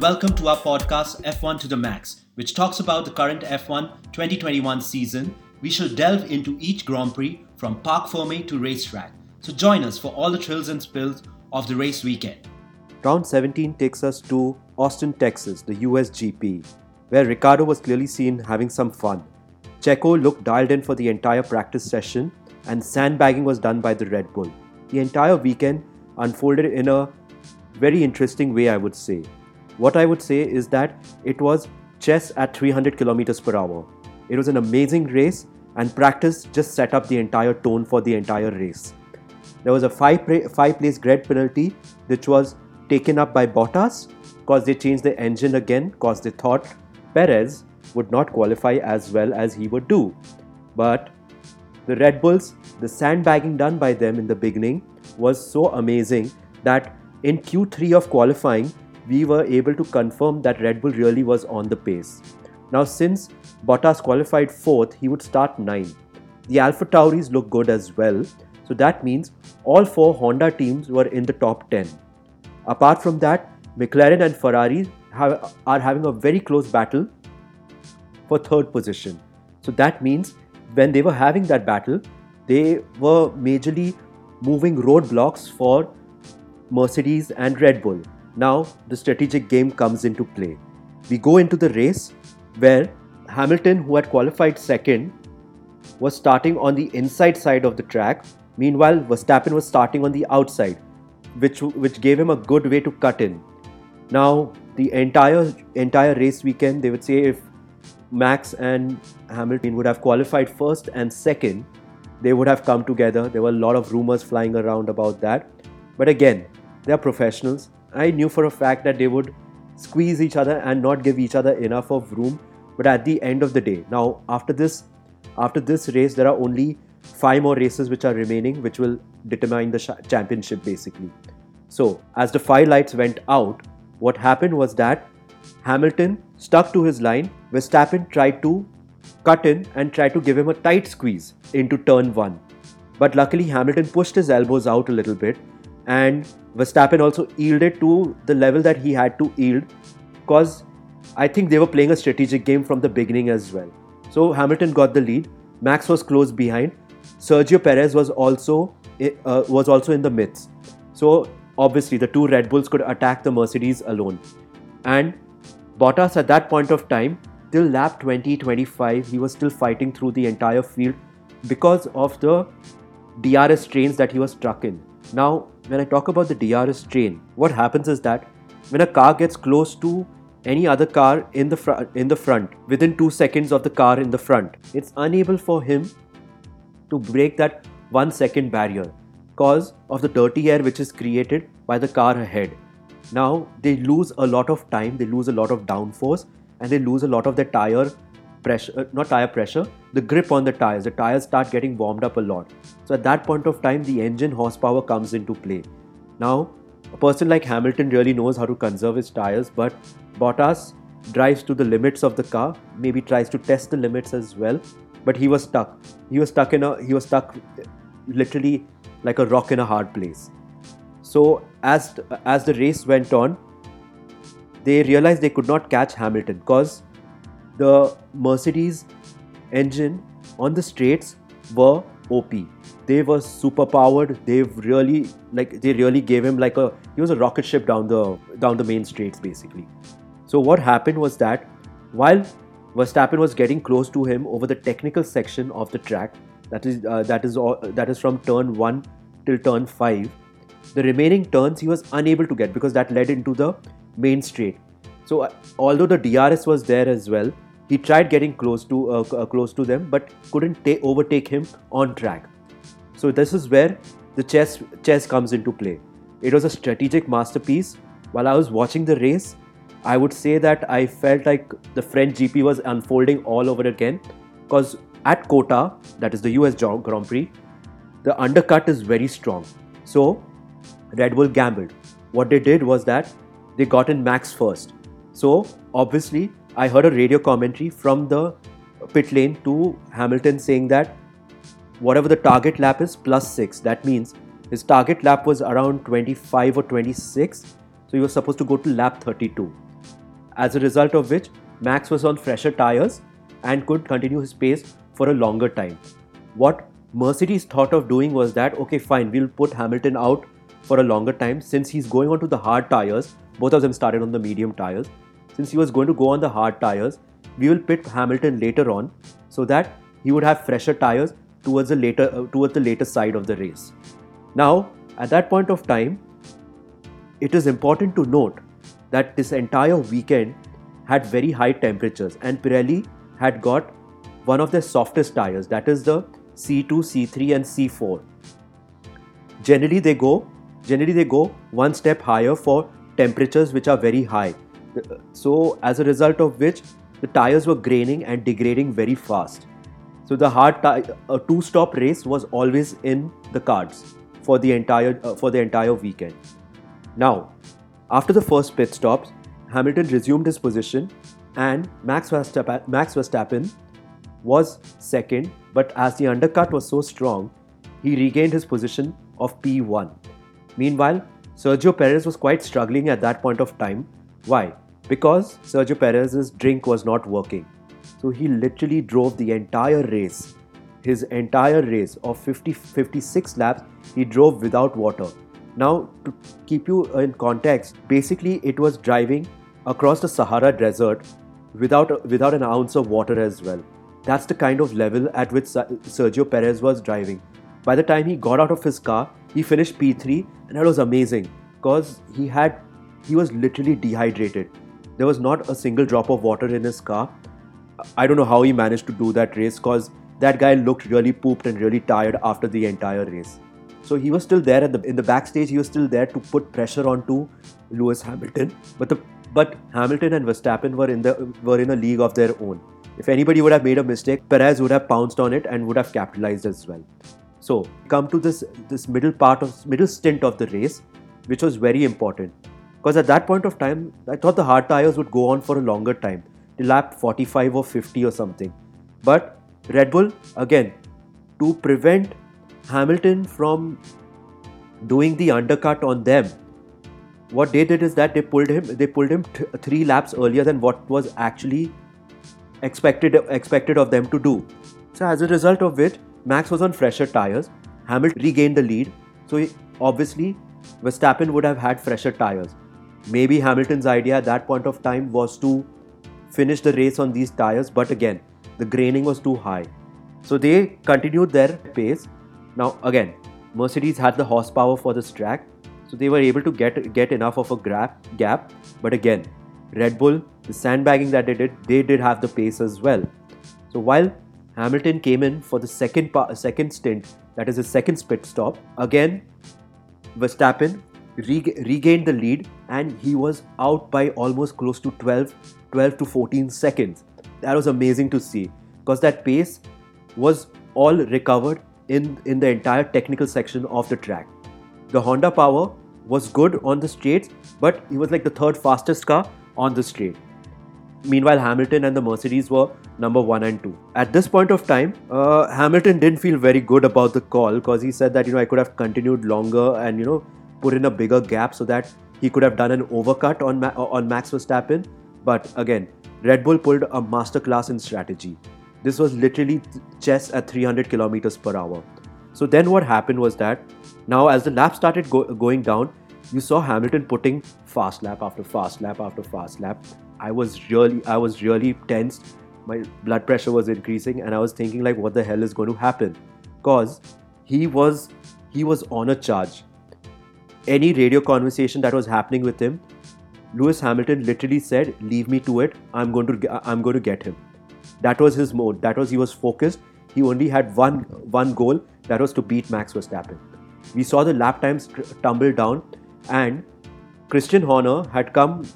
welcome to our podcast F1 to the Max, which talks about the current F1 2021 season. We shall delve into each Grand Prix from parc fermé to racetrack. So join us for all the thrills and spills of the race weekend. Round 17 takes us to Austin, Texas, the US GP, where Ricciardo was clearly seen having some fun. Checo looked dialed in for the entire practice session, and sandbagging was done by the Red Bull. The entire weekend unfolded in a very interesting way, I would say. What I would say is that it was chess at 300 kilometers per hour. It was an amazing race, and practice just set up the entire tone for the entire race. There was a five, five place grid penalty, which was taken up by Bottas because they changed the engine again because they thought Perez would not qualify as well as he would do. But the Red Bulls, the sandbagging done by them in the beginning was so amazing that in Q3 of qualifying, we were able to confirm that Red Bull really was on the pace. Now, since Bottas qualified fourth, he would start ninth. The Alpha Tauris look good as well, so that means all four Honda teams were in the top 10. Apart from that, McLaren and Ferrari have, are having a very close battle for third position. So that means when they were having that battle, they were majorly moving roadblocks for Mercedes and Red Bull. Now the strategic game comes into play. We go into the race where Hamilton, who had qualified second, was starting on the inside side of the track. Meanwhile, Verstappen was starting on the outside, which, which gave him a good way to cut in. Now, the entire entire race weekend, they would say if Max and Hamilton would have qualified first and second, they would have come together. There were a lot of rumors flying around about that. But again, they are professionals. I knew for a fact that they would squeeze each other and not give each other enough of room. But at the end of the day, now after this, after this race, there are only five more races which are remaining, which will determine the championship basically. So as the five lights went out, what happened was that Hamilton stuck to his line. Verstappen tried to cut in and tried to give him a tight squeeze into turn one. But luckily, Hamilton pushed his elbows out a little bit, and Verstappen also yielded to the level that he had to yield because I think they were playing a strategic game from the beginning as well. So Hamilton got the lead. Max was close behind. Sergio Perez was also uh, was also in the midst. So obviously the two Red Bulls could attack the Mercedes alone. And Bottas at that point of time, till lap 20 25, he was still fighting through the entire field because of the DRS trains that he was stuck in. Now, when I talk about the DRS train, what happens is that when a car gets close to any other car in the front in the front within 2 seconds of the car in the front it's unable for him to break that 1 second barrier because of the dirty air which is created by the car ahead now they lose a lot of time, they lose a lot of downforce, and they lose a lot of their tire pressure, uh, not tire pressure, the grip on the tires. The tires start getting warmed up a lot. So at that point of time, the engine horsepower comes into play. Now, a person like Hamilton really knows how to conserve his tires, but Bottas drives to the limits of the car, maybe tries to test the limits as well, but he was stuck. He was stuck in a he was stuck literally like a rock in a hard place. So as as the race went on, they realized they could not catch Hamilton because the Mercedes engine on the straights were OP. They were super powered. They've really like they really gave him like a he was a rocket ship down the down the main straights basically. So what happened was that while Verstappen was getting close to him over the technical section of the track, that is uh, that is all, that is from turn one till turn five the remaining turns he was unable to get because that led into the main straight. So uh, although the DRS was there as well, he tried getting close to uh, uh, close to them, but couldn't ta- overtake him on track. So this is where the chess chess comes into play. It was a strategic masterpiece. While I was watching the race, I would say that I felt like the French GP was unfolding all over again because at COTA, that is the US Grand Prix, the undercut is very strong. So Red Bull gambled. What they did was that they got in Max first. So, obviously, I heard a radio commentary from the pit lane to Hamilton saying that whatever the target lap is plus 6, that means his target lap was around 25 or 26, so he was supposed to go to lap 32. as a result of which Max was on fresher tires and could continue his pace for a longer time. What Mercedes thought of doing was that okay, fine, we'll put Hamilton out for a longer time since he's going on to the hard tires. Both of them started on the medium tires. Since he was going to go on the hard tires, we will pit Hamilton later on so that he would have fresher tires towards the later uh, towards the later side of the race. Now, at that point of time, it is important to note that this entire weekend had very high temperatures and Pirelli had got one of their softest tires that is the C2, C3 and C4. Generally they go generally they go one step higher for temperatures which are very high. So as a result of which the tires were graining and degrading very fast. So the hard ti- a two-stop race was always in the cards for the entire uh, for the entire weekend. Now, after the first pit stops, Hamilton resumed his position, and Max Verstappen, Max Verstappen was second. But as the undercut was so strong, he regained his position of P1. Meanwhile, Sergio Perez was quite struggling at that point of time. Why? Because Sergio Perez's drink was not working. So he literally drove the entire race. His entire race of 50 56 laps, he drove without water. Now, to keep you in context, basically it was driving across the Sahara Desert without without an ounce of water as well. That's the kind of level at which Sergio Perez was driving. By the time he got out of his car, he finished P3, and that was amazing because he had he was literally dehydrated. There was not a single drop of water in his car. I don't know how he managed to do that race because that guy looked really pooped and really tired after the entire race. So he was still there the, in the backstage. He was still there to put pressure onto Lewis Hamilton. But the but Hamilton and Verstappen were in the were in a league of their own. If anybody would have made a mistake, Perez would have pounced on it and would have capitalized as well. So come to this this middle part of middle stint of the race, which was very important because at that point of time, I thought the hard tires would go on for a longer time, till lap 45 or 50 or something. But Red Bull again to prevent Hamilton from doing the undercut on them what they did is that they pulled him they pulled him three laps earlier than what was actually expected expected of them to do. So as a result of which max was on fresher tires. Hamilton regained the lead. So he, obviously verstappen would have had fresher tires maybe hamilton's idea at that point of time was to finish the race on these tires but again the graining was too high so they continued their pace now again mercedes had the horsepower for this track so they were able to get get enough of a gap gap. But again, Red Bull, the sandbagging that they did, they did have the pace as well. So while Hamilton came in for the second second stint, that is his second pit stop, again Verstappen reg- regained the lead and he was out by almost close to 12, 12 to 14 seconds. That was amazing to see because that pace was all recovered in, in the entire technical section of the track. The Honda Power was good on the straights, but he was like the third fastest car on the straight. Meanwhile, Hamilton and the Mercedes were number one and two. At this point of time, uh, Hamilton didn't feel very good about the call because he said that you know I could have continued longer and you know put in a bigger gap so that he could have done an overcut on Ma- on Max Verstappen. But again, Red Bull pulled a masterclass in strategy. This was literally chess at 300 kilometers per hour. So then what happened was that now as the lap started go- going down, you saw Hamilton putting fast lap after fast lap after fast lap. I was really I was really tensed. My blood pressure was increasing and I was thinking like what the hell is going to happen? Cause he was he was on a charge. Any radio conversation that was happening with him, Lewis Hamilton literally said, "Leave me to it. I'm going to I'm going to get him." That was his mode. That was he was focused. He only had one one goal. That was to beat Max Verstappen. We saw the lap times tumble down and Christian Horner had come.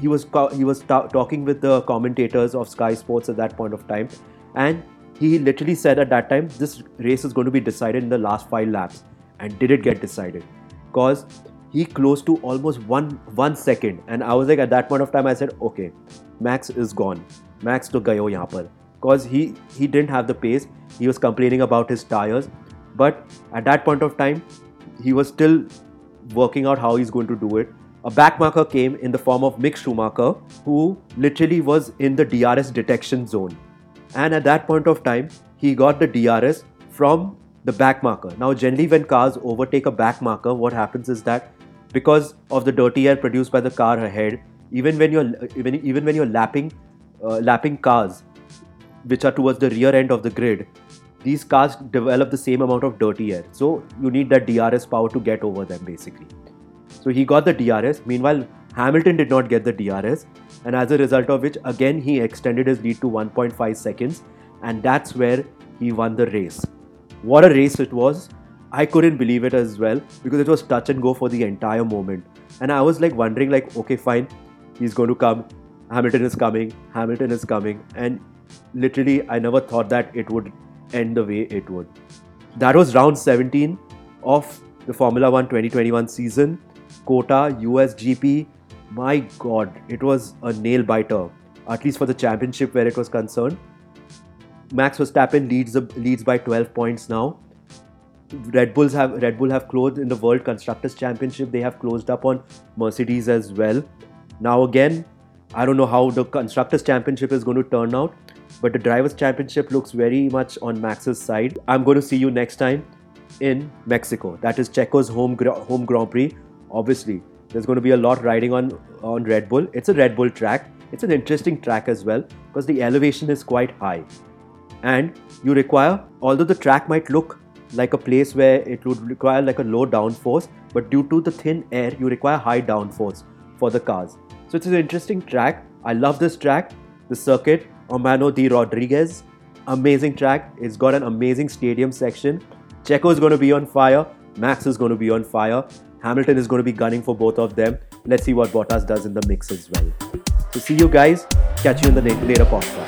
He was he was ta- talking with the commentators of Sky Sports at that point of time, and he literally said at that time this race is going to be decided in the last five laps, and did it get decided? Because he close to almost one one second, and I was like at that point of time I said okay, Max is gone. Max to gayo yahan par. Because he he didn't have the pace. He was complaining about his tires, but at that point of time, he was still working out how he's going to do it. a backmarker came in the form of Mick Schumacher, who literally was in the DRS detection zone. And at that point of time, he got the DRS from the back marker. Now, generally, when cars overtake a back marker, what happens is that because of the dirty air produced by the car ahead, even when you're even, even when you're lapping uh, lapping cars, which are towards the rear end of the grid, these cars develop the same amount of dirty air. So you need that DRS power to get over them, basically. So he got the DRS. Meanwhile, Hamilton did not get the DRS, and as a result of which, again he extended his lead to 1.5 seconds, and that's where he won the race. What a race it was! I couldn't believe it as well because it was touch and go for the entire moment, and I was like wondering, like, okay, fine, he's going to come. Hamilton is coming. Hamilton is coming, and literally, I never thought that it would end the way it would. That was round 17 of the Formula One 2021 season. COTA, USGP, my god, it was a nail biter, at least for the championship where it was concerned. Max Verstappen leads leads by 12 points now. Red Bulls have Red Bull have closed in the World Constructors Championship. They have closed up on Mercedes as well. Now again, I don't know how the Constructors Championship is going to turn out, but the Drivers Championship looks very much on Max's side. I'm going to see you next time in Mexico. That is Checo's home home Grand Prix obviously there's going to be a lot riding on on Red Bull. It's a Red Bull track. It's an interesting track as well because the elevation is quite high. And you require, although the track might look like a place where it would require like a low downforce, but due to the thin air, you require high downforce for the cars. So it's an interesting track. I love this track. The circuit, Hermano de Rodriguez, amazing track. It's got an amazing stadium section. Checo is going to be on fire. Max is going to be on fire. Hamilton is going to be gunning for both of them. Let's see what Bottas does in the mix as well. So, see you guys. Catch you in the later podcast.